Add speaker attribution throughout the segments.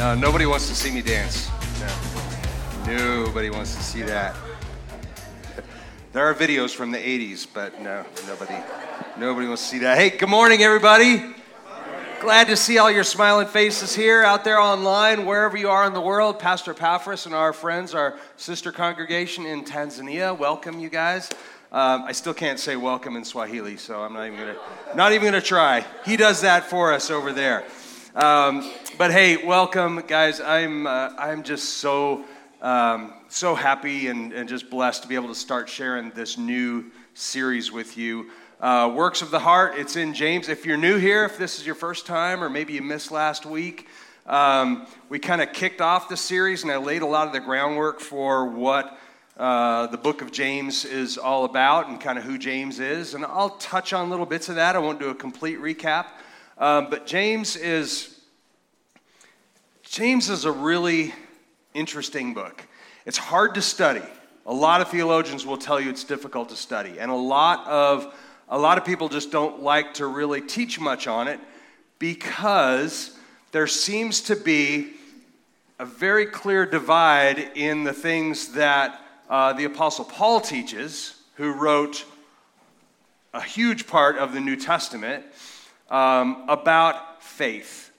Speaker 1: No, nobody wants to see me dance. No. Nobody wants to see that. There are videos from the 80s, but no, nobody, nobody wants to see that. Hey, good morning, everybody. Glad to see all your smiling faces here, out there online, wherever you are in the world. Pastor Epaphras and our friends, our sister congregation in Tanzania, welcome you guys. Um, I still can't say welcome in Swahili, so I'm not even gonna, not even gonna try. He does that for us over there. Um, but hey, welcome, guys. I'm, uh, I'm just so, um, so happy and, and just blessed to be able to start sharing this new series with you. Uh, Works of the Heart, it's in James. If you're new here, if this is your first time, or maybe you missed last week, um, we kind of kicked off the series and I laid a lot of the groundwork for what uh, the book of James is all about and kind of who James is. And I'll touch on little bits of that. I won't do a complete recap. Um, but James is James is a really interesting book. It's hard to study. A lot of theologians will tell you it's difficult to study, and a lot of a lot of people just don't like to really teach much on it because there seems to be a very clear divide in the things that uh, the Apostle Paul teaches, who wrote a huge part of the New Testament, um, about faith.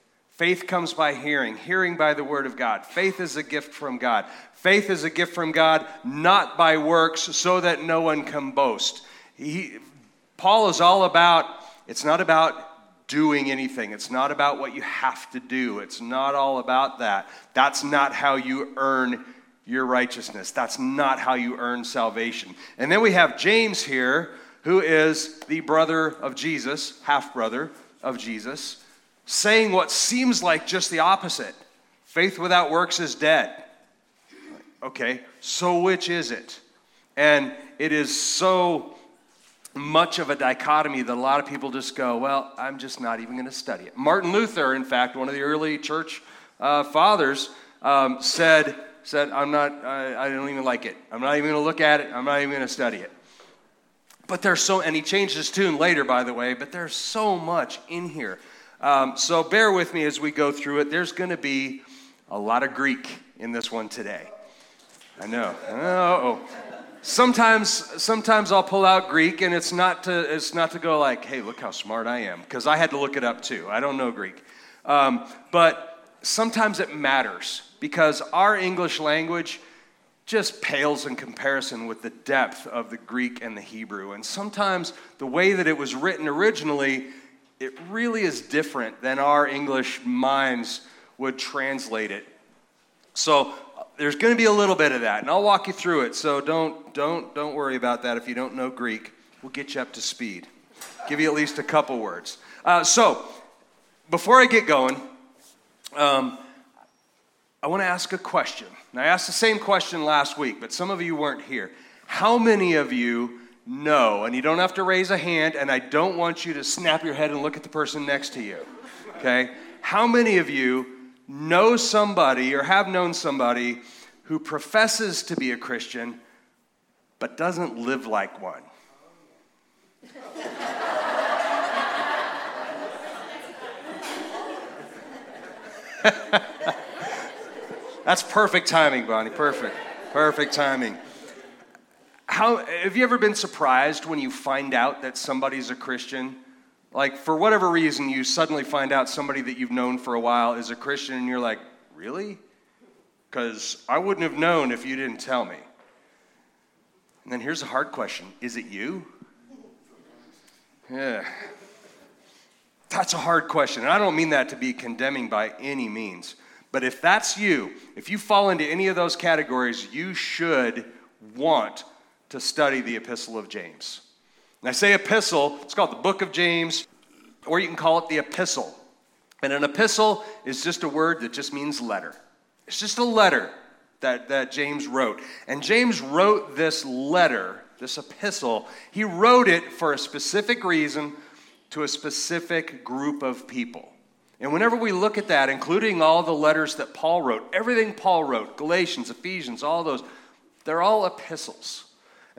Speaker 1: Faith comes by hearing, hearing by the word of God. Faith is a gift from God. Faith is a gift from God, not by works, so that no one can boast. He, Paul is all about, it's not about doing anything. It's not about what you have to do. It's not all about that. That's not how you earn your righteousness. That's not how you earn salvation. And then we have James here, who is the brother of Jesus, half brother of Jesus, saying what seems like just the opposite faith without works is dead. Okay, so which is it? And it is so much of a dichotomy that a lot of people just go, well, I'm just not even going to study it. Martin Luther, in fact, one of the early church uh, fathers, um, said, said, I'm not, I, I don't even like it. I'm not even going to look at it. I'm not even going to study it. But there's so, and he changed his tune later, by the way, but there's so much in here. Um, so bear with me as we go through it. There's going to be a lot of Greek in this one today. I know. Oh, sometimes, sometimes I'll pull out Greek, and it's not to, it's not to go like, hey, look how smart I am, because I had to look it up too. I don't know Greek. Um, but sometimes it matters because our English language just pales in comparison with the depth of the Greek and the Hebrew. And sometimes the way that it was written originally, it really is different than our English minds would translate it. So there's going to be a little bit of that, and I'll walk you through it. So don't don't don't worry about that if you don't know Greek. We'll get you up to speed. Give you at least a couple words. Uh, so before I get going. Um, I want to ask a question. And I asked the same question last week, but some of you weren't here. How many of you know, and you don't have to raise a hand, and I don't want you to snap your head and look at the person next to you, okay? How many of you know somebody or have known somebody who professes to be a Christian but doesn't live like one? That's perfect timing, Bonnie. Perfect. Perfect timing. How, have you ever been surprised when you find out that somebody's a Christian? Like, for whatever reason, you suddenly find out somebody that you've known for a while is a Christian, and you're like, really? Because I wouldn't have known if you didn't tell me. And then here's a hard question Is it you? Yeah. That's a hard question. And I don't mean that to be condemning by any means. But if that's you, if you fall into any of those categories, you should want to study the Epistle of James. And I say epistle, it's called the book of James, or you can call it the epistle. And an epistle is just a word that just means letter. It's just a letter that, that James wrote. And James wrote this letter, this epistle, he wrote it for a specific reason to a specific group of people. And whenever we look at that, including all the letters that Paul wrote, everything Paul wrote, Galatians, Ephesians, all those, they're all epistles.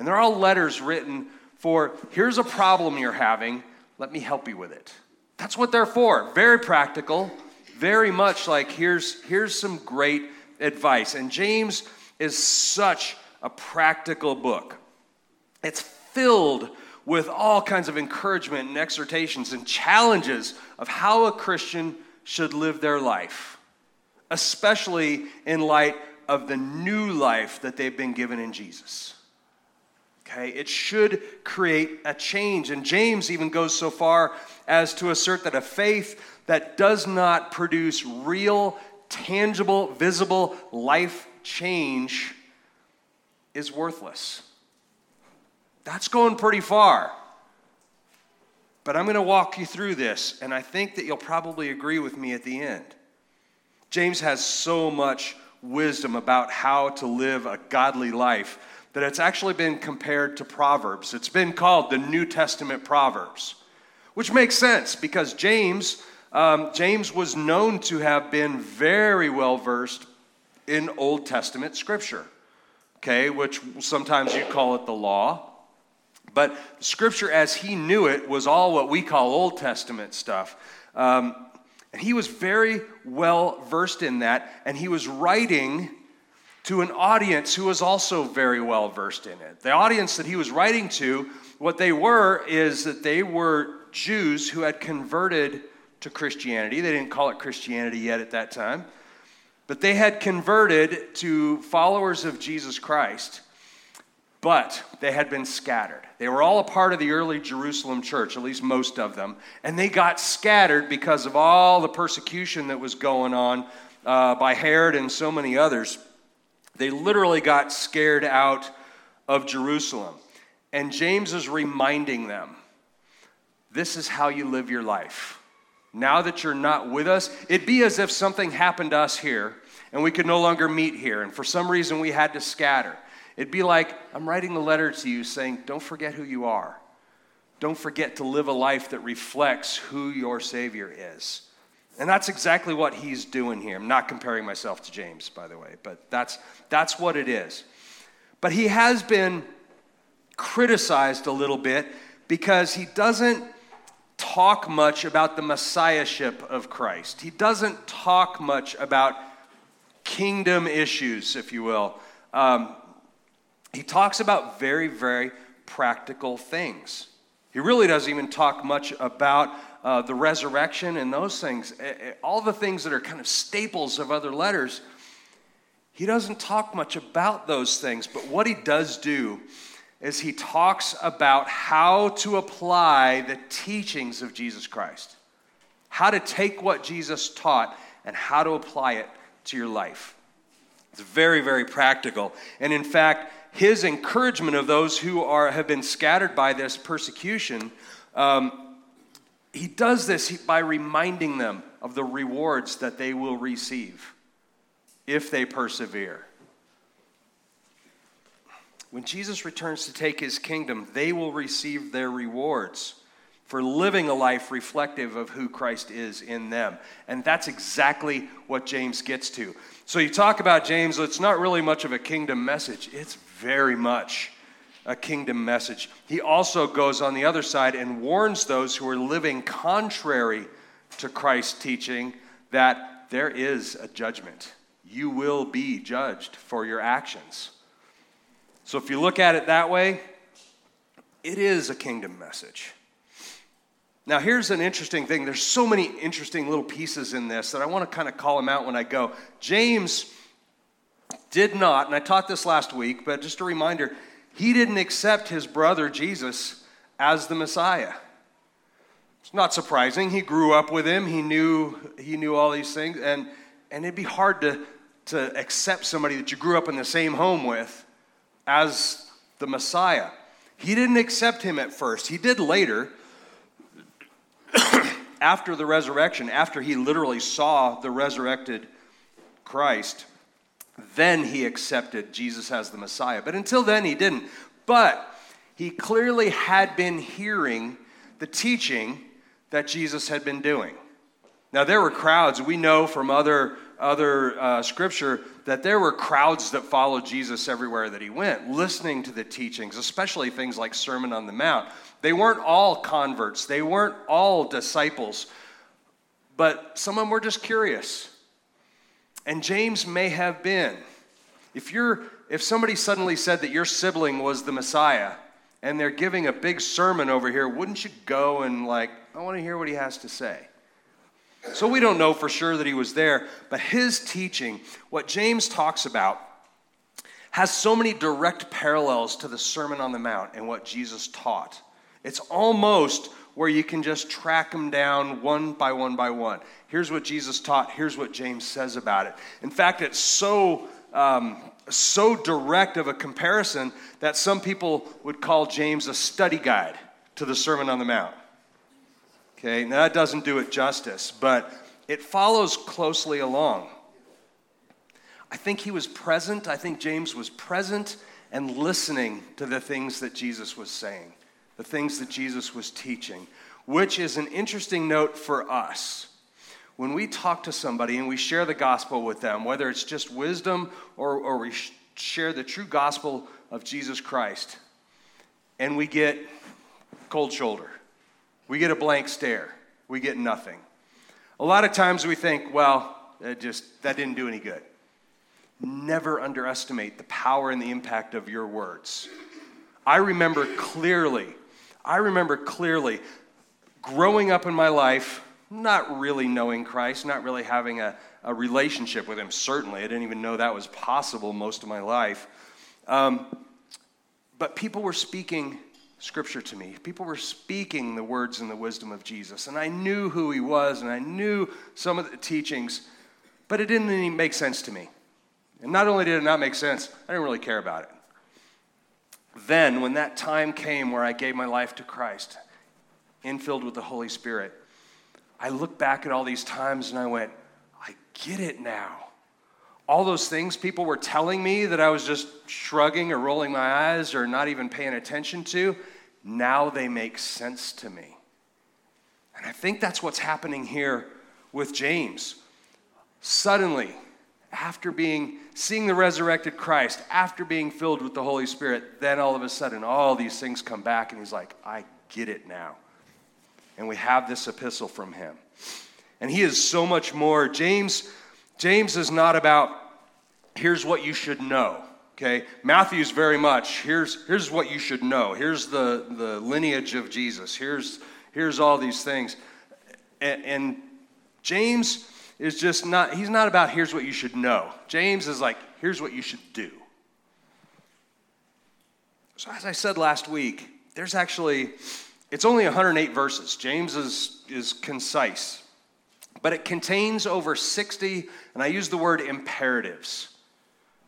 Speaker 1: And they're all letters written for here's a problem you're having, let me help you with it. That's what they're for. Very practical, very much like here's, here's some great advice. And James is such a practical book. It's filled with all kinds of encouragement and exhortations and challenges of how a Christian should live their life, especially in light of the new life that they've been given in Jesus. Okay, it should create a change. And James even goes so far as to assert that a faith that does not produce real, tangible, visible life change is worthless. That's going pretty far. But I'm going to walk you through this, and I think that you'll probably agree with me at the end. James has so much wisdom about how to live a godly life that it's actually been compared to Proverbs. It's been called the New Testament Proverbs, which makes sense because James, um, James was known to have been very well versed in Old Testament scripture, okay, which sometimes you call it the law. But scripture as he knew it was all what we call Old Testament stuff. Um, and he was very well versed in that, and he was writing to an audience who was also very well versed in it. The audience that he was writing to, what they were is that they were Jews who had converted to Christianity. They didn't call it Christianity yet at that time, but they had converted to followers of Jesus Christ, but they had been scattered. They were all a part of the early Jerusalem church, at least most of them, and they got scattered because of all the persecution that was going on uh, by Herod and so many others. They literally got scared out of Jerusalem. And James is reminding them this is how you live your life. Now that you're not with us, it'd be as if something happened to us here and we could no longer meet here, and for some reason we had to scatter. It'd be like I'm writing a letter to you saying, Don't forget who you are. Don't forget to live a life that reflects who your Savior is. And that's exactly what he's doing here. I'm not comparing myself to James, by the way, but that's, that's what it is. But he has been criticized a little bit because he doesn't talk much about the messiahship of Christ. He doesn't talk much about kingdom issues, if you will. Um, he talks about very, very practical things. He really doesn't even talk much about uh, the resurrection and those things, all the things that are kind of staples of other letters, he doesn't talk much about those things. But what he does do is he talks about how to apply the teachings of Jesus Christ, how to take what Jesus taught and how to apply it to your life. It's very, very practical. And in fact, his encouragement of those who are, have been scattered by this persecution um, he does this by reminding them of the rewards that they will receive if they persevere. When Jesus returns to take his kingdom, they will receive their rewards for living a life reflective of who Christ is in them. And that's exactly what James gets to. So you talk about James, it's not really much of a kingdom message, it's very much a kingdom message. He also goes on the other side and warns those who are living contrary to Christ's teaching that there is a judgment. You will be judged for your actions. So if you look at it that way, it is a kingdom message. Now, here's an interesting thing. There's so many interesting little pieces in this that I want to kind of call them out when I go. James did not, and I taught this last week, but just a reminder, he didn't accept his brother Jesus as the Messiah. It's not surprising. He grew up with him. He knew he knew all these things, and and it'd be hard to to accept somebody that you grew up in the same home with as the Messiah. He didn't accept him at first. He did later. after the resurrection, after he literally saw the resurrected Christ, then he accepted Jesus as the Messiah. But until then, he didn't. But he clearly had been hearing the teaching that Jesus had been doing. Now, there were crowds, we know from other, other uh, scripture that there were crowds that followed Jesus everywhere that he went, listening to the teachings, especially things like Sermon on the Mount. They weren't all converts, they weren't all disciples but some of them were just curious. And James may have been. If you're if somebody suddenly said that your sibling was the Messiah and they're giving a big sermon over here, wouldn't you go and like, I want to hear what he has to say? So we don't know for sure that he was there, but his teaching, what James talks about, has so many direct parallels to the Sermon on the Mount and what Jesus taught. It's almost where you can just track them down one by one by one. Here's what Jesus taught, here's what James says about it. In fact, it's so. Um, so direct of a comparison that some people would call James a study guide to the Sermon on the Mount. Okay, now that doesn't do it justice, but it follows closely along. I think he was present. I think James was present and listening to the things that Jesus was saying, the things that Jesus was teaching, which is an interesting note for us. When we talk to somebody and we share the gospel with them, whether it's just wisdom or, or we share the true gospel of Jesus Christ, and we get cold shoulder, we get a blank stare, we get nothing. A lot of times we think, well, that just that didn't do any good. Never underestimate the power and the impact of your words. I remember clearly, I remember clearly growing up in my life, not really knowing Christ, not really having a, a relationship with Him, certainly. I didn't even know that was possible most of my life. Um, but people were speaking scripture to me. People were speaking the words and the wisdom of Jesus. And I knew who He was, and I knew some of the teachings, but it didn't even make sense to me. And not only did it not make sense, I didn't really care about it. Then, when that time came where I gave my life to Christ, infilled with the Holy Spirit, I look back at all these times and I went, I get it now. All those things people were telling me that I was just shrugging or rolling my eyes or not even paying attention to, now they make sense to me. And I think that's what's happening here with James. Suddenly, after being seeing the resurrected Christ, after being filled with the Holy Spirit, then all of a sudden all these things come back and he's like, I get it now. And we have this epistle from him. And he is so much more. James James is not about here's what you should know. Okay? Matthew's very much here's here's what you should know. Here's the the lineage of Jesus. Here's here's all these things. and, and James is just not, he's not about here's what you should know. James is like, here's what you should do. So, as I said last week, there's actually, it's only 108 verses. James is, is concise, but it contains over 60, and I use the word imperatives.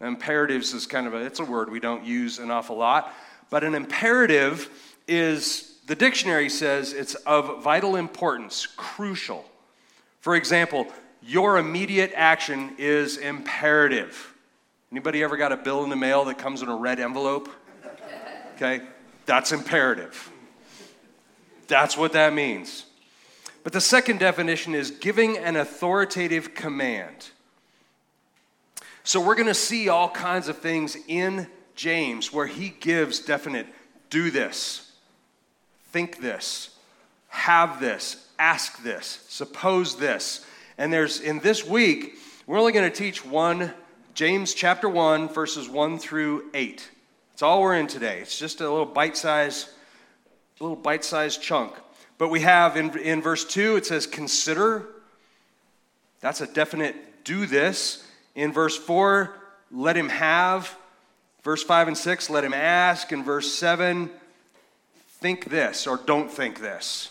Speaker 1: Imperatives is kind of a, it's a word we don't use an awful lot, but an imperative is, the dictionary says it's of vital importance, crucial. For example, your immediate action is imperative. Anybody ever got a bill in the mail that comes in a red envelope? Okay, that's imperative. That's what that means. But the second definition is giving an authoritative command. So we're going to see all kinds of things in James where he gives definite do this, think this, have this, ask this, suppose this. And there's in this week, we're only going to teach one, James chapter 1, verses 1 through 8. That's all we're in today. It's just a little bite-sized, little bite-sized chunk. But we have in, in verse 2, it says, consider. That's a definite do this. In verse 4, let him have. Verse 5 and 6, let him ask. In verse 7, think this or don't think this.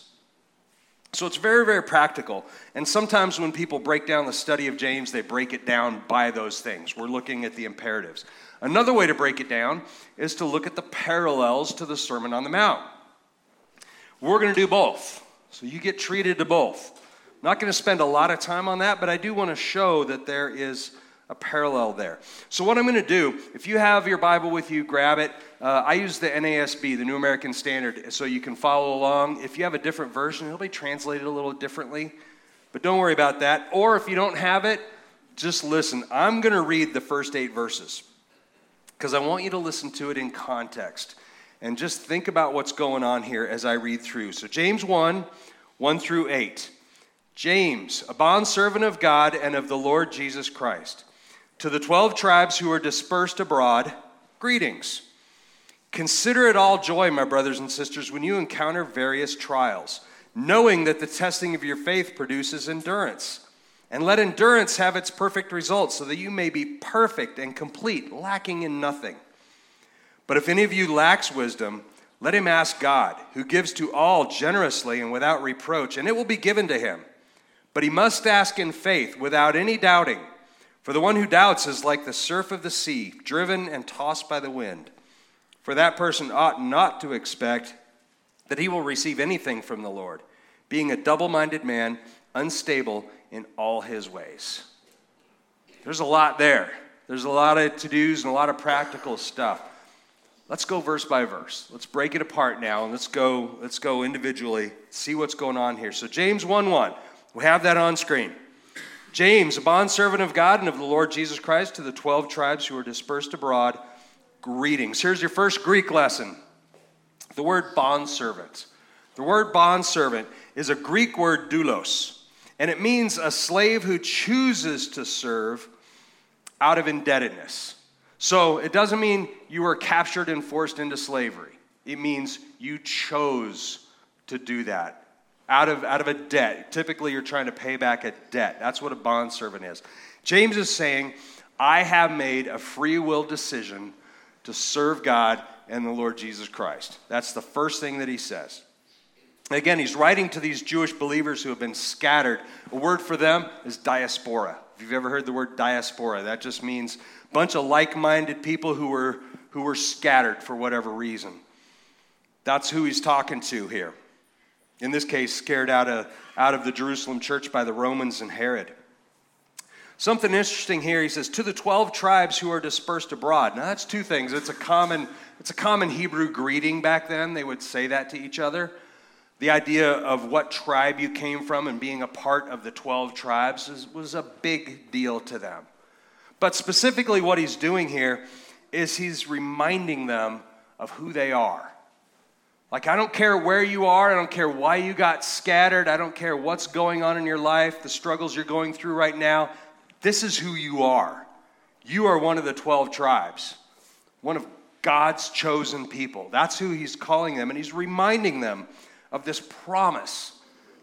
Speaker 1: So it's very, very practical. And sometimes when people break down the study of James, they break it down by those things. We're looking at the imperatives. Another way to break it down is to look at the parallels to the Sermon on the Mount. We're going to do both. So you get treated to both. I'm not going to spend a lot of time on that, but I do want to show that there is a parallel there. So, what I'm going to do, if you have your Bible with you, grab it. Uh, I use the NASB, the New American Standard, so you can follow along. If you have a different version, it'll be translated a little differently, but don't worry about that. Or if you don't have it, just listen. I'm going to read the first eight verses because I want you to listen to it in context and just think about what's going on here as I read through. So, James 1 1 through 8. James, a bondservant of God and of the Lord Jesus Christ. To the 12 tribes who are dispersed abroad, greetings. Consider it all joy, my brothers and sisters, when you encounter various trials, knowing that the testing of your faith produces endurance. And let endurance have its perfect result, so that you may be perfect and complete, lacking in nothing. But if any of you lacks wisdom, let him ask God, who gives to all generously and without reproach, and it will be given to him. But he must ask in faith, without any doubting. For the one who doubts is like the surf of the sea, driven and tossed by the wind. For that person ought not to expect that he will receive anything from the Lord, being a double minded man, unstable in all his ways. There's a lot there. There's a lot of to dos and a lot of practical stuff. Let's go verse by verse. Let's break it apart now and let's go, let's go individually, see what's going on here. So, James 1 1, we have that on screen. James, a bondservant of God and of the Lord Jesus Christ, to the 12 tribes who are dispersed abroad, greetings. Here's your first Greek lesson the word bondservant. The word bondservant is a Greek word doulos and it means a slave who chooses to serve out of indebtedness. So it doesn't mean you were captured and forced into slavery. It means you chose to do that out of, out of a debt. Typically, you're trying to pay back a debt. That's what a bond servant is. James is saying, I have made a free will decision to serve God and the Lord Jesus Christ. That's the first thing that he says. Again, he's writing to these Jewish believers who have been scattered. A word for them is diaspora. If you've ever heard the word diaspora, that just means a bunch of like minded people who were, who were scattered for whatever reason. That's who he's talking to here. In this case, scared out of, out of the Jerusalem church by the Romans and Herod. Something interesting here, he says, to the 12 tribes who are dispersed abroad. Now, that's two things. It's a common, it's a common Hebrew greeting back then. They would say that to each other. The idea of what tribe you came from and being a part of the 12 tribes was, was a big deal to them. But specifically, what he's doing here is he's reminding them of who they are. Like, I don't care where you are, I don't care why you got scattered, I don't care what's going on in your life, the struggles you're going through right now. This is who you are. You are one of the 12 tribes, one of God's chosen people. That's who he's calling them, and he's reminding them of this promise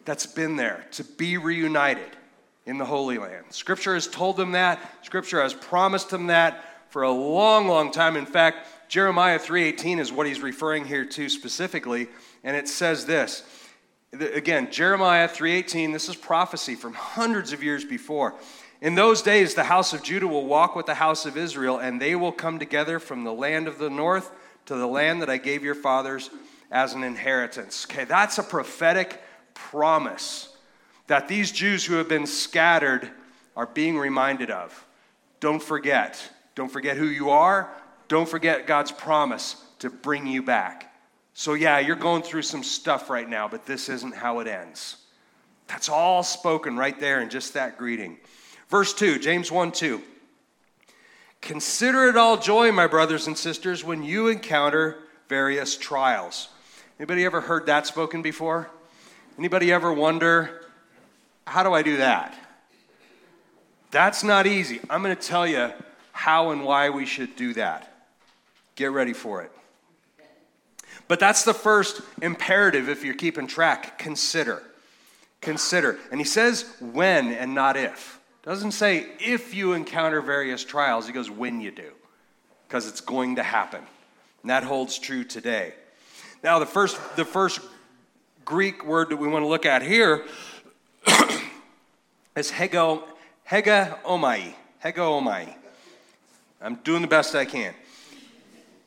Speaker 1: that's been there to be reunited in the Holy Land. Scripture has told them that. Scripture has promised them that for a long, long time. In fact, Jeremiah 3:18 is what he's referring here to specifically, and it says this. Again, Jeremiah 3:18, this is prophecy from hundreds of years before. In those days the house of Judah will walk with the house of Israel, and they will come together from the land of the north to the land that I gave your fathers as an inheritance. Okay, that's a prophetic promise that these Jews who have been scattered are being reminded of. Don't forget. Don't forget who you are. Don't forget God's promise to bring you back. So, yeah, you're going through some stuff right now, but this isn't how it ends. That's all spoken right there in just that greeting. Verse 2, James 1 2. Consider it all joy, my brothers and sisters, when you encounter various trials Anybody ever heard that spoken before? Anybody ever wonder, how do I do that? That's not easy. I'm going to tell you how and why we should do that. Get ready for it. But that's the first imperative if you're keeping track. Consider. Consider. And he says when and not if. Doesn't say if you encounter various trials, he goes when you do, because it's going to happen. And that holds true today. Now, the first, the first Greek word that we want to look at here is hego, hega omai. Hega omai. I'm doing the best I can.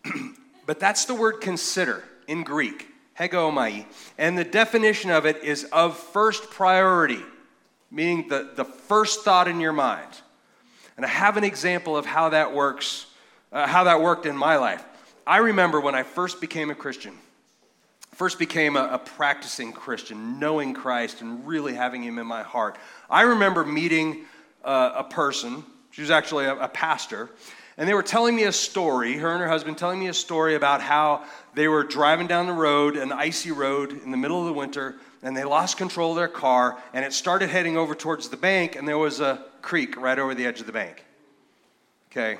Speaker 1: but that's the word consider in Greek, hego omai. And the definition of it is of first priority, meaning the, the first thought in your mind. And I have an example of how that works, uh, how that worked in my life. I remember when I first became a Christian first became a, a, practicing Christian, knowing Christ and really having Him in my heart, I remember meeting uh, a person, she was actually a, a, pastor, and they were telling me a story, her and her husband telling me a story about how they were driving down the road, an icy road in the middle of the winter, and they lost control of their car, and it started heading over towards the bank, and there was a creek right over the edge of the bank. Okay?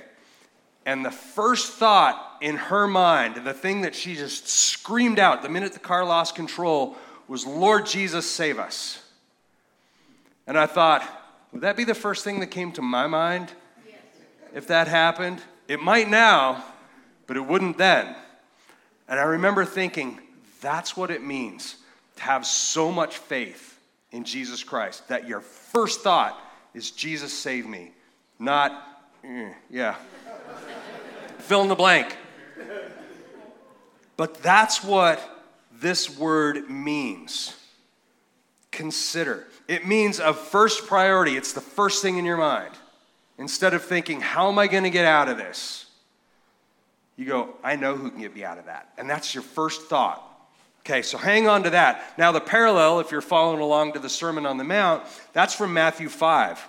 Speaker 1: And the first thought in her mind, the thing that she just screamed out the minute the car lost control, was, Lord Jesus, save us. And I thought, would that be the first thing that came to my mind yes. if that happened? It might now, but it wouldn't then. And I remember thinking, that's what it means to have so much faith in Jesus Christ that your first thought is, Jesus, save me, not, eh, yeah, fill in the blank. But that's what this word means. Consider. It means of first priority, it's the first thing in your mind. Instead of thinking, how am I going to get out of this? You go, I know who can get me out of that. And that's your first thought. Okay, so hang on to that. Now, the parallel, if you're following along to the Sermon on the Mount, that's from Matthew 5,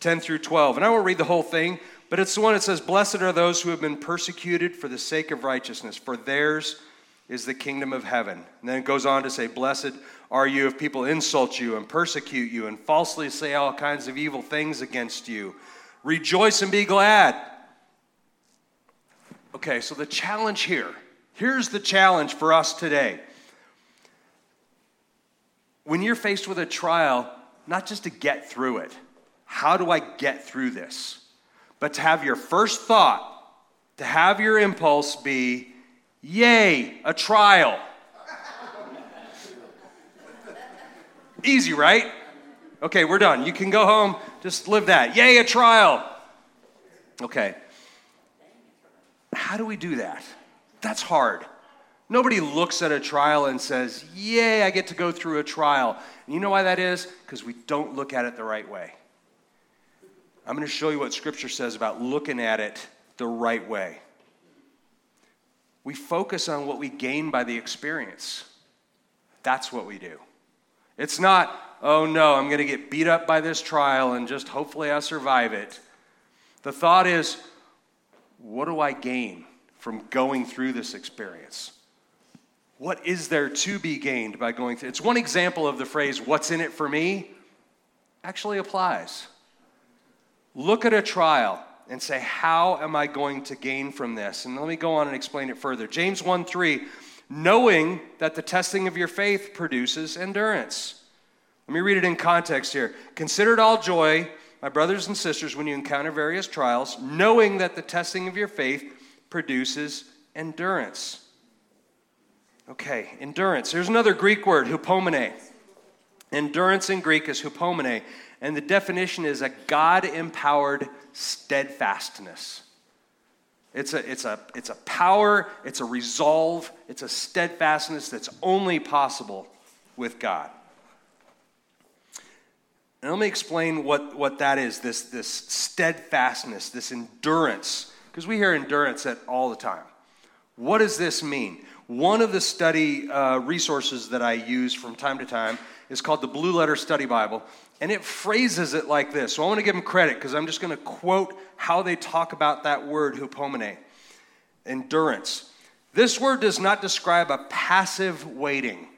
Speaker 1: 10 through 12. And I won't read the whole thing, but it's the one that says, Blessed are those who have been persecuted for the sake of righteousness, for theirs is the kingdom of heaven. And then it goes on to say, Blessed are you if people insult you and persecute you and falsely say all kinds of evil things against you? Rejoice and be glad. Okay, so the challenge here here's the challenge for us today. When you're faced with a trial, not just to get through it, how do I get through this? But to have your first thought, to have your impulse be, yay, a trial. Easy, right? Okay, we're done. You can go home, just live that. Yay, a trial. Okay. How do we do that? That's hard. Nobody looks at a trial and says, Yay, I get to go through a trial. And you know why that is? Because we don't look at it the right way. I'm going to show you what Scripture says about looking at it the right way. We focus on what we gain by the experience. That's what we do. It's not, oh no, I'm going to get beat up by this trial and just hopefully I survive it. The thought is, what do I gain from going through this experience? What is there to be gained by going through? It's one example of the phrase, what's in it for me, actually applies. Look at a trial and say, how am I going to gain from this? And let me go on and explain it further. James 1 3 knowing that the testing of your faith produces endurance. Let me read it in context here. Consider it all joy, my brothers and sisters, when you encounter various trials, knowing that the testing of your faith produces endurance. Okay, endurance. Here's another Greek word, hupomene. Endurance in Greek is hupomene, and the definition is a God empowered steadfastness. It's a, it's, a, it's a power, it's a resolve, it's a steadfastness that's only possible with God. And let me explain what, what that is this, this steadfastness, this endurance, because we hear endurance at all the time. What does this mean? One of the study uh, resources that I use from time to time is called the Blue Letter Study Bible, and it phrases it like this. So I want to give them credit because I'm just going to quote how they talk about that word, hupomene endurance. This word does not describe a passive waiting,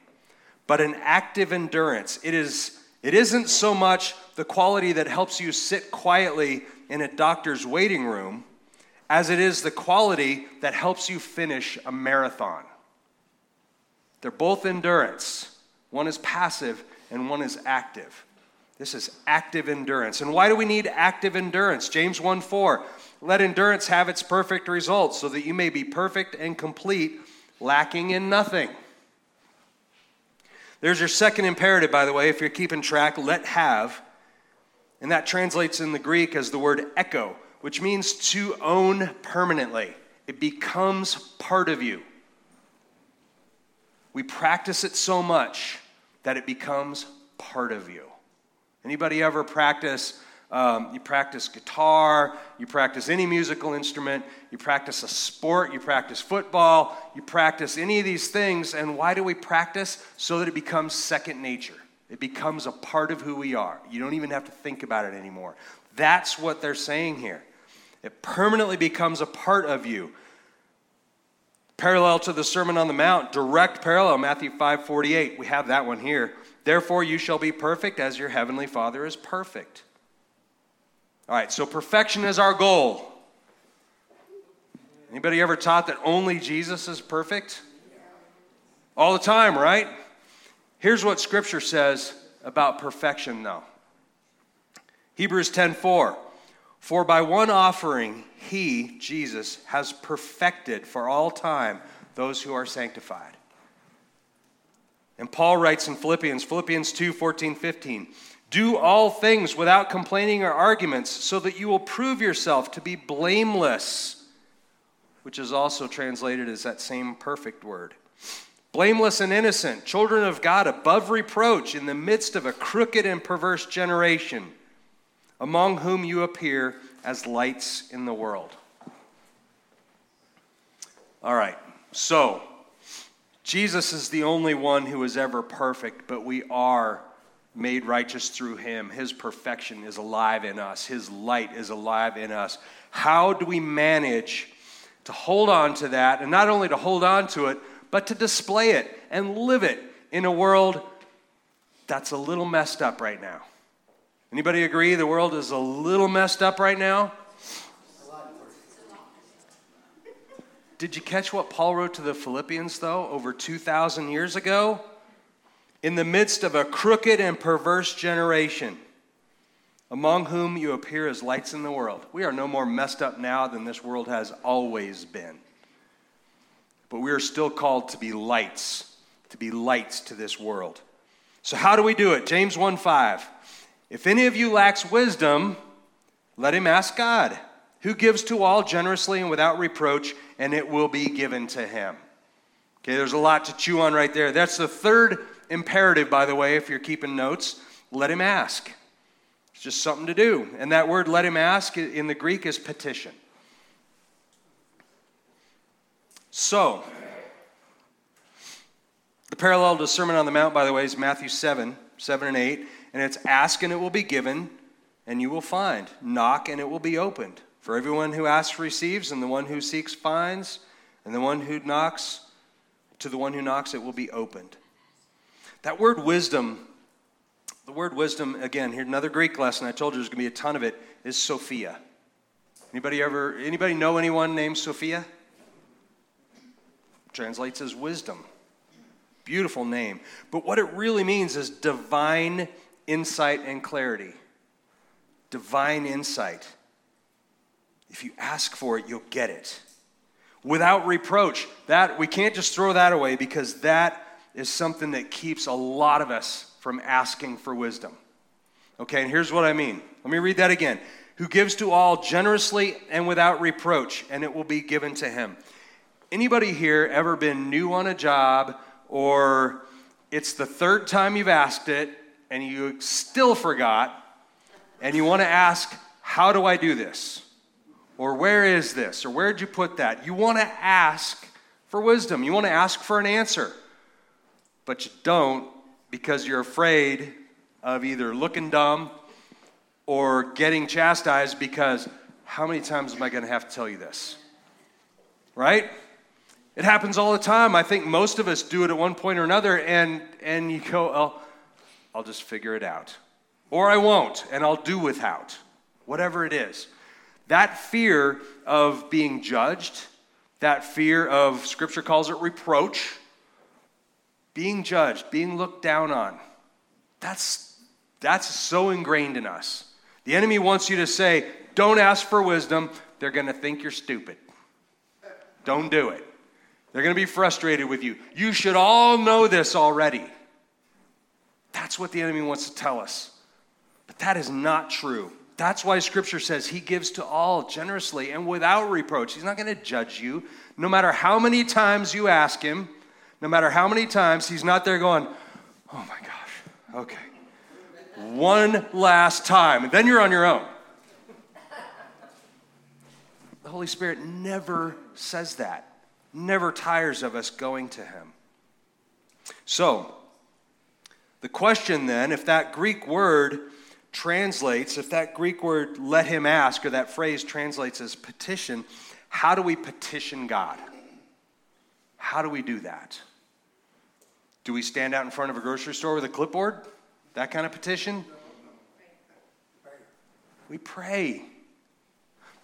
Speaker 1: but an active endurance. It, is, it isn't so much the quality that helps you sit quietly in a doctor's waiting room as it is the quality that helps you finish a marathon. They're both endurance. One is passive and one is active. This is active endurance. And why do we need active endurance? James 1 4. Let endurance have its perfect results, so that you may be perfect and complete, lacking in nothing. There's your second imperative, by the way, if you're keeping track. Let have. And that translates in the Greek as the word echo, which means to own permanently. It becomes part of you. We practice it so much that it becomes part of you. Anybody ever practice? Um, you practice guitar, you practice any musical instrument, you practice a sport, you practice football, you practice any of these things. And why do we practice? So that it becomes second nature. It becomes a part of who we are. You don't even have to think about it anymore. That's what they're saying here. It permanently becomes a part of you. Parallel to the Sermon on the Mount, direct parallel, Matthew 5 48. We have that one here. Therefore, you shall be perfect as your heavenly Father is perfect. All right, so perfection is our goal. Anybody ever taught that only Jesus is perfect? All the time, right? Here's what scripture says about perfection though. Hebrews 10:4 For by one offering he, Jesus, has perfected for all time those who are sanctified. And Paul writes in Philippians, Philippians 2 14, 15, do all things without complaining or arguments, so that you will prove yourself to be blameless, which is also translated as that same perfect word. Blameless and innocent, children of God above reproach in the midst of a crooked and perverse generation, among whom you appear as lights in the world. All right, so Jesus is the only one who is ever perfect, but we are made righteous through him. His perfection is alive in us, his light is alive in us. How do we manage to hold on to that, and not only to hold on to it, but to display it and live it in a world that's a little messed up right now? Anybody agree the world is a little messed up right now? Did you catch what Paul wrote to the Philippians, though, over 2,000 years ago? In the midst of a crooked and perverse generation, among whom you appear as lights in the world. We are no more messed up now than this world has always been. But we are still called to be lights, to be lights to this world. So, how do we do it? James 1 5. If any of you lacks wisdom, let him ask God, who gives to all generously and without reproach and it will be given to him. Okay, there's a lot to chew on right there. That's the third imperative, by the way, if you're keeping notes. Let him ask. It's just something to do. And that word, let him ask, in the Greek is petition. So, the parallel to Sermon on the Mount, by the way, is Matthew 7, 7 and 8. And it's ask and it will be given, and you will find. Knock and it will be opened. For everyone who asks receives, and the one who seeks finds, and the one who knocks, to the one who knocks, it will be opened. That word wisdom, the word wisdom, again, here another Greek lesson. I told you there's going to be a ton of it. Is Sophia. Anybody ever? Anybody know anyone named Sophia? Translates as wisdom. Beautiful name. But what it really means is divine insight and clarity. Divine insight. If you ask for it, you'll get it. Without reproach. That we can't just throw that away because that is something that keeps a lot of us from asking for wisdom. Okay, and here's what I mean. Let me read that again. Who gives to all generously and without reproach, and it will be given to him. Anybody here ever been new on a job or it's the third time you've asked it and you still forgot and you want to ask, How do I do this? Or where is this? Or where'd you put that? You want to ask for wisdom. You want to ask for an answer. But you don't because you're afraid of either looking dumb or getting chastised because how many times am I going to have to tell you this? Right? It happens all the time. I think most of us do it at one point or another, and, and you go, oh, I'll just figure it out. Or I won't, and I'll do without, whatever it is. That fear of being judged, that fear of, Scripture calls it reproach, being judged, being looked down on, that's, that's so ingrained in us. The enemy wants you to say, don't ask for wisdom. They're going to think you're stupid. Don't do it. They're going to be frustrated with you. You should all know this already. That's what the enemy wants to tell us. But that is not true. That's why scripture says he gives to all generously and without reproach. He's not going to judge you. No matter how many times you ask him, no matter how many times, he's not there going, oh my gosh, okay. One last time. And then you're on your own. The Holy Spirit never says that, never tires of us going to him. So, the question then, if that Greek word translates, if that Greek word let him ask, or that phrase translates as petition, how do we petition God? how do we do that? Do we stand out in front of a grocery store with a clipboard? That kind of petition? We pray.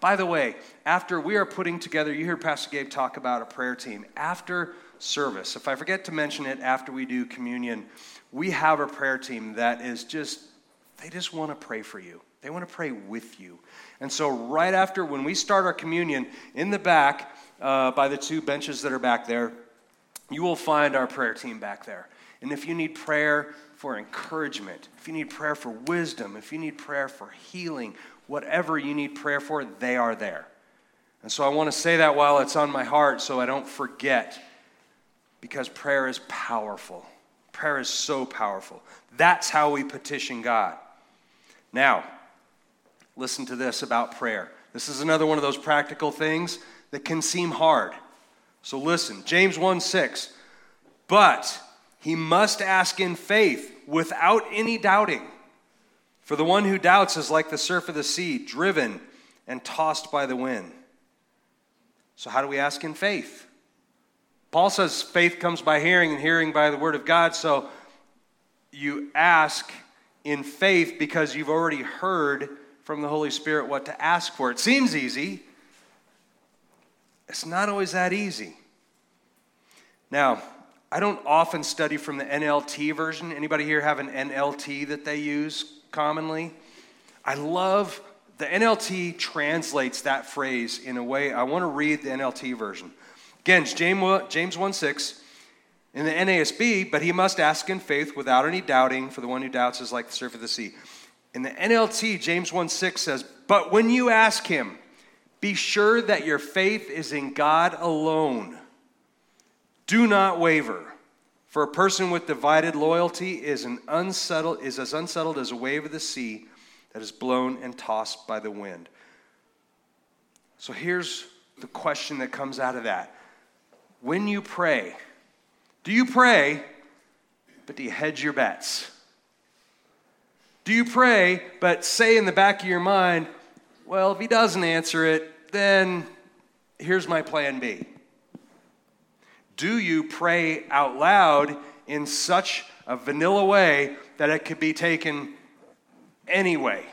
Speaker 1: By the way, after we are putting together, you heard Pastor Gabe talk about a prayer team. After service, if I forget to mention it after we do communion, we have a prayer team that is just, they just want to pray for you. They want to pray with you. And so, right after, when we start our communion, in the back, uh, by the two benches that are back there, you will find our prayer team back there. And if you need prayer for encouragement, if you need prayer for wisdom, if you need prayer for healing, whatever you need prayer for, they are there. And so I want to say that while it's on my heart so I don't forget, because prayer is powerful. Prayer is so powerful. That's how we petition God. Now, listen to this about prayer. This is another one of those practical things that can seem hard. So listen, James 1 6. But he must ask in faith without any doubting. For the one who doubts is like the surf of the sea, driven and tossed by the wind. So, how do we ask in faith? Paul says faith comes by hearing, and hearing by the word of God. So, you ask in faith because you've already heard from the Holy Spirit what to ask for. It seems easy, it's not always that easy. Now, I don't often study from the NLT version. Anybody here have an NLT that they use commonly? I love the NLT translates that phrase in a way. I want to read the NLT version. Again, James 1 6 in the NASB, but he must ask in faith without any doubting, for the one who doubts is like the surf of the sea. In the NLT, James 1 6 says, But when you ask him, be sure that your faith is in God alone. Do not waver. For a person with divided loyalty is, an unsettled, is as unsettled as a wave of the sea that is blown and tossed by the wind. So here's the question that comes out of that. When you pray, do you pray, but do you hedge your bets? Do you pray, but say in the back of your mind, well, if he doesn't answer it, then here's my plan B? Do you pray out loud in such a vanilla way that it could be taken anyway?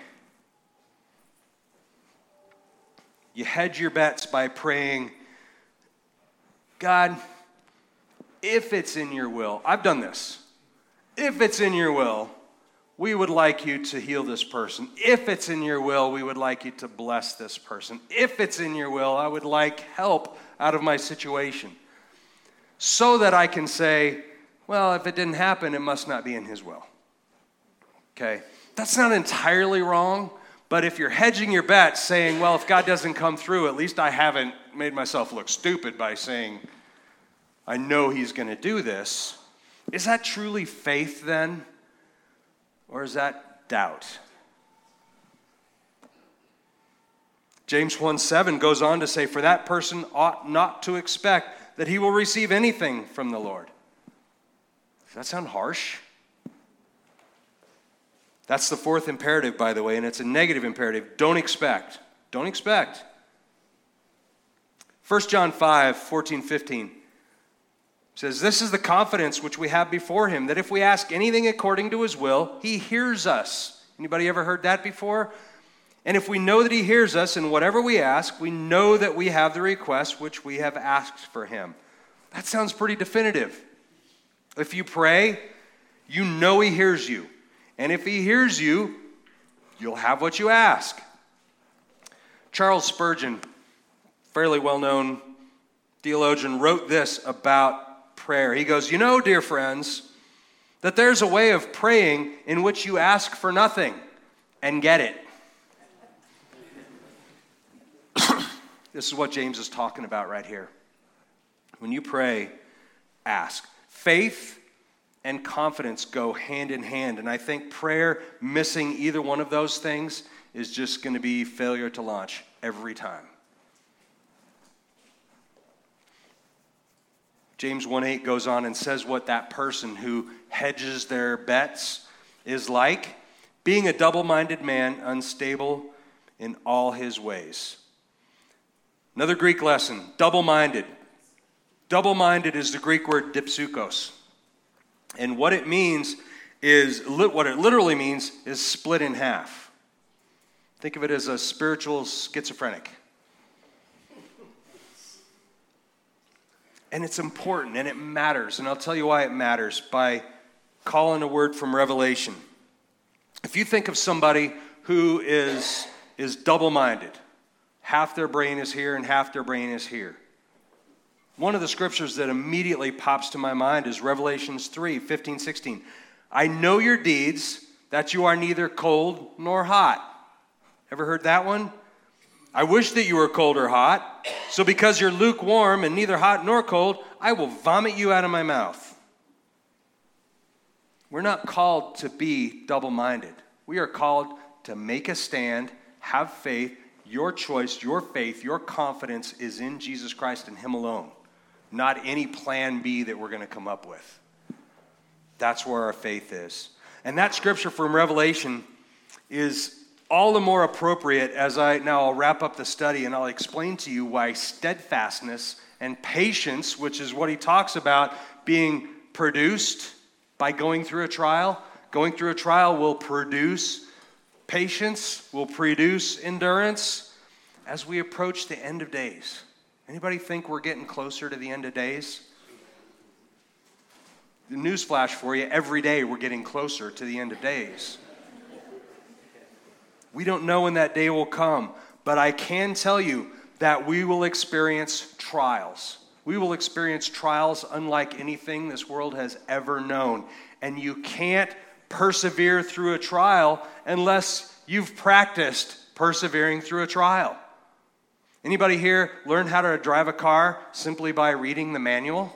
Speaker 1: You hedge your bets by praying, God, if it's in your will, I've done this. If it's in your will, we would like you to heal this person. If it's in your will, we would like you to bless this person. If it's in your will, I would like help out of my situation so that I can say, well, if it didn't happen, it must not be in His will. Okay? That's not entirely wrong, but if you're hedging your bet saying, well, if God doesn't come through, at least I haven't made myself look stupid by saying, I know He's going to do this, is that truly faith then? Or is that doubt? James 1 7 goes on to say, For that person ought not to expect that he will receive anything from the Lord. Does that sound harsh? That's the fourth imperative, by the way, and it's a negative imperative. Don't expect. Don't expect. 1 John 5 14, 15 says, This is the confidence which we have before him, that if we ask anything according to his will, he hears us. Anybody ever heard that before? And if we know that He hears us in whatever we ask, we know that we have the request which we have asked for Him. That sounds pretty definitive. If you pray, you know He hears you. And if He hears you, you'll have what you ask. Charles Spurgeon, fairly well known theologian, wrote this about prayer. He goes, You know, dear friends, that there's a way of praying in which you ask for nothing and get it. This is what James is talking about right here. When you pray, ask. Faith and confidence go hand in hand. And I think prayer missing either one of those things is just going to be failure to launch every time. James 1 8 goes on and says what that person who hedges their bets is like being a double minded man, unstable in all his ways. Another Greek lesson double minded. Double minded is the Greek word dipsukos. And what it means is, what it literally means is split in half. Think of it as a spiritual schizophrenic. And it's important and it matters. And I'll tell you why it matters by calling a word from Revelation. If you think of somebody who is, is double minded, half their brain is here and half their brain is here. One of the scriptures that immediately pops to my mind is Revelations 3 15, 16. I know your deeds, that you are neither cold nor hot. Ever heard that one? I wish that you were cold or hot. So because you're lukewarm and neither hot nor cold, I will vomit you out of my mouth. We're not called to be double minded. We are called to make a stand, have faith. Your choice, your faith, your confidence is in Jesus Christ and Him alone, not any plan B that we're going to come up with. That's where our faith is. And that scripture from Revelation is all the more appropriate as I now I'll wrap up the study and I'll explain to you why steadfastness and patience, which is what he talks about being produced by going through a trial, going through a trial will produce patience, will produce endurance as we approach the end of days. Anybody think we're getting closer to the end of days? The newsflash for you every day we're getting closer to the end of days. We don't know when that day will come, but I can tell you that we will experience trials. We will experience trials unlike anything this world has ever known. And you can't persevere through a trial unless you've practiced persevering through a trial. Anybody here learn how to drive a car simply by reading the manual?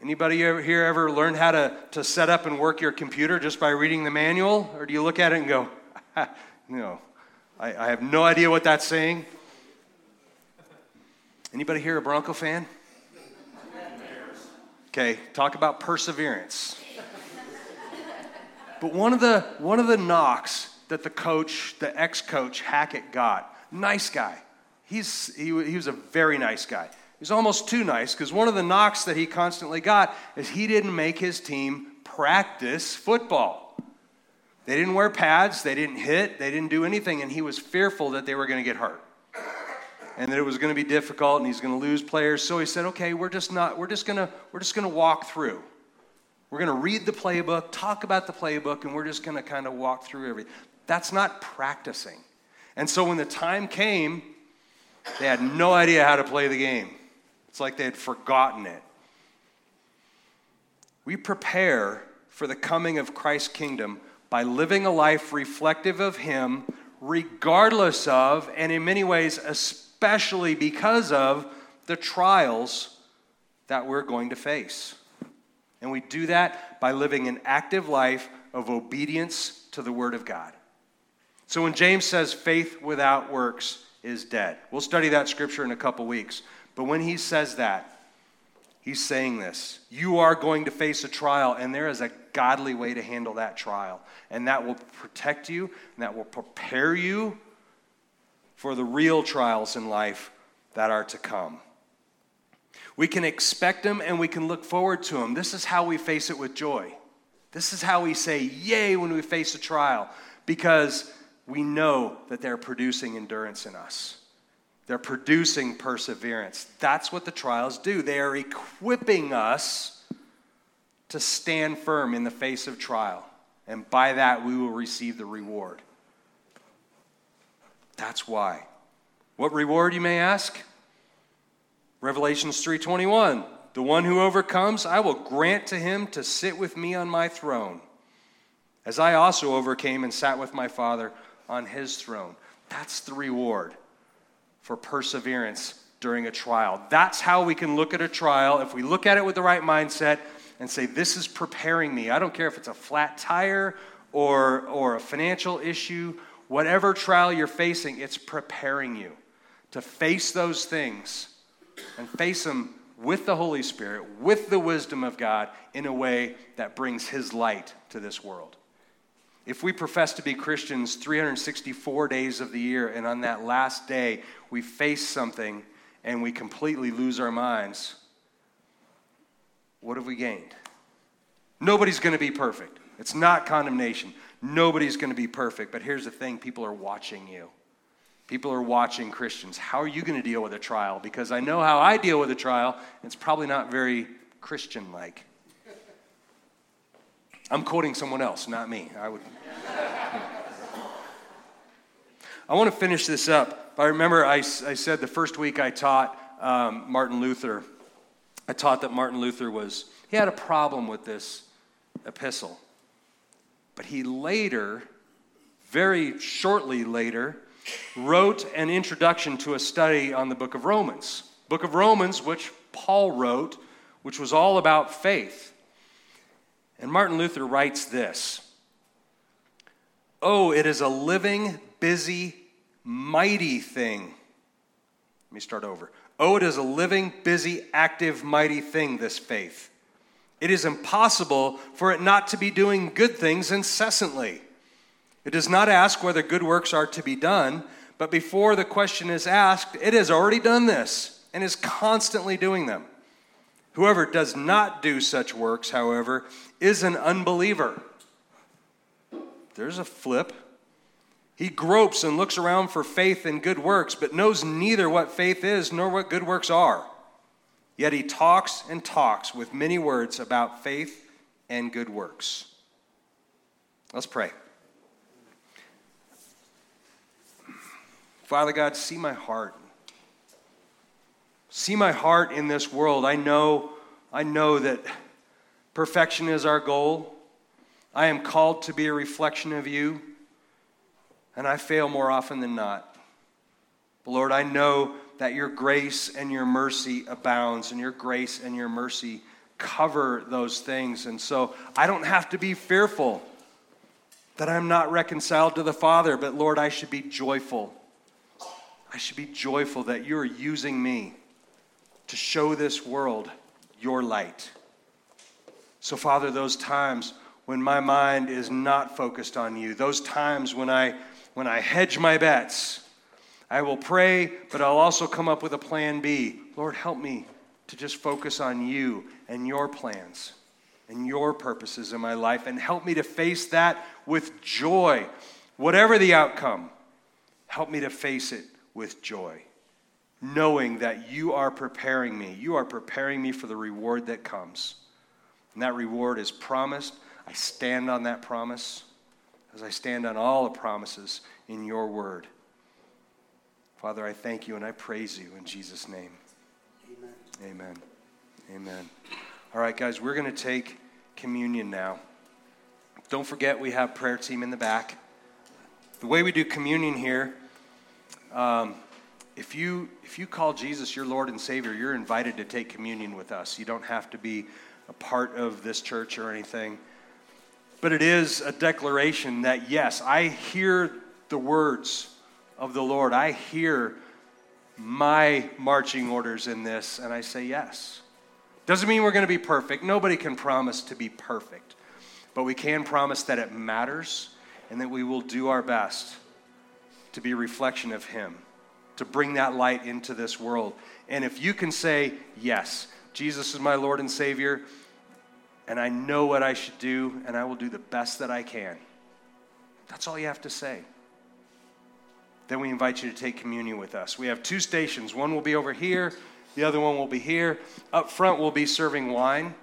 Speaker 1: Anybody here ever learn how to, to set up and work your computer just by reading the manual? Or do you look at it and go, no, I, I have no idea what that's saying. Anybody here a Bronco fan? Okay, talk about perseverance. But one of the one of the knocks that the coach, the ex-coach Hackett got, nice guy. He's he, he was a very nice guy. He's almost too nice because one of the knocks that he constantly got is he didn't make his team practice football. They didn't wear pads, they didn't hit, they didn't do anything, and he was fearful that they were going to get hurt. And that it was going to be difficult and he's going to lose players. So he said, "Okay, we're just not we're just going to we're just going to walk through. We're going to read the playbook, talk about the playbook, and we're just going to kind of walk through everything." That's not practicing. And so when the time came, they had no idea how to play the game. It's like they had forgotten it. We prepare for the coming of Christ's kingdom by living a life reflective of Him, regardless of, and in many ways, especially because of, the trials that we're going to face. And we do that by living an active life of obedience to the Word of God. So when James says faith without works is dead, we'll study that scripture in a couple weeks. But when he says that, He's saying this. You are going to face a trial, and there is a godly way to handle that trial. And that will protect you, and that will prepare you for the real trials in life that are to come. We can expect them and we can look forward to them. This is how we face it with joy. This is how we say, Yay, when we face a trial, because we know that they're producing endurance in us. They're producing perseverance. That's what the trials do. They are equipping us to stand firm in the face of trial. And by that, we will receive the reward. That's why. What reward, you may ask? Revelations 3:21. The one who overcomes, I will grant to him to sit with me on my throne, as I also overcame and sat with my Father on his throne. That's the reward for perseverance during a trial. That's how we can look at a trial. If we look at it with the right mindset and say, This is preparing me. I don't care if it's a flat tire or, or a financial issue, whatever trial you're facing, it's preparing you to face those things and face them with the Holy Spirit, with the wisdom of God, in a way that brings His light to this world. If we profess to be Christians 364 days of the year, and on that last day we face something and we completely lose our minds, what have we gained? Nobody's going to be perfect. It's not condemnation. Nobody's going to be perfect. But here's the thing people are watching you. People are watching Christians. How are you going to deal with a trial? Because I know how I deal with a trial. It's probably not very Christian like. I'm quoting someone else, not me. I would. I want to finish this up. I remember I, I said the first week I taught um, Martin Luther, I taught that Martin Luther was, he had a problem with this epistle. But he later, very shortly later, wrote an introduction to a study on the book of Romans. Book of Romans, which Paul wrote, which was all about faith. And Martin Luther writes this Oh, it is a living, busy, mighty thing. Let me start over. Oh, it is a living, busy, active, mighty thing, this faith. It is impossible for it not to be doing good things incessantly. It does not ask whether good works are to be done, but before the question is asked, it has already done this and is constantly doing them. Whoever does not do such works, however, is an unbeliever. There's a flip. He gropes and looks around for faith and good works, but knows neither what faith is nor what good works are. Yet he talks and talks with many words about faith and good works. Let's pray. Father God, see my heart. See my heart in this world. I know, I know that perfection is our goal. I am called to be a reflection of you, and I fail more often than not. But Lord, I know that your grace and your mercy abounds, and your grace and your mercy cover those things. And so I don't have to be fearful that I'm not reconciled to the Father, but Lord, I should be joyful. I should be joyful that you are using me to show this world your light. So, Father, those times when my mind is not focused on you, those times when I, when I hedge my bets, I will pray, but I'll also come up with a plan B. Lord, help me to just focus on you and your plans and your purposes in my life, and help me to face that with joy. Whatever the outcome, help me to face it with joy, knowing that you are preparing me. You are preparing me for the reward that comes. And that reward is promised. I stand on that promise as I stand on all the promises in your word. Father, I thank you and I praise you in Jesus' name. Amen. Amen. Amen. All right, guys, we're going to take communion now. Don't forget, we have prayer team in the back. The way we do communion here, um, if you if you call Jesus your Lord and Savior, you're invited to take communion with us. You don't have to be a part of this church or anything. But it is a declaration that yes, I hear the words of the Lord. I hear my marching orders in this, and I say yes. Doesn't mean we're going to be perfect. Nobody can promise to be perfect. But we can promise that it matters and that we will do our best to be a reflection of Him, to bring that light into this world. And if you can say, Yes, Jesus is my Lord and Savior, and I know what I should do, and I will do the best that I can, that's all you have to say then we invite you to take communion with us. We have two stations. One will be over here, the other one will be here. Up front, we'll be serving wine.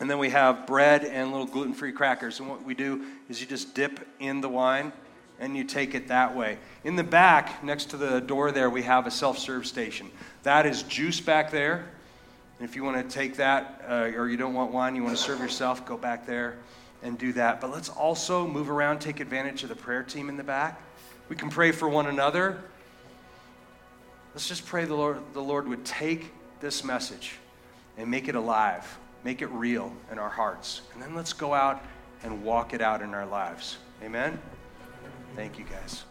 Speaker 1: And then we have bread and little gluten free crackers. And what we do is you just dip in the wine and you take it that way. In the back, next to the door there, we have a self serve station. That is juice back there. And if you want to take that uh, or you don't want wine, you want to serve yourself, go back there and do that. But let's also move around, take advantage of the prayer team in the back. We can pray for one another. Let's just pray the Lord, the Lord would take this message and make it alive, make it real in our hearts. And then let's go out and walk it out in our lives. Amen? Thank you, guys.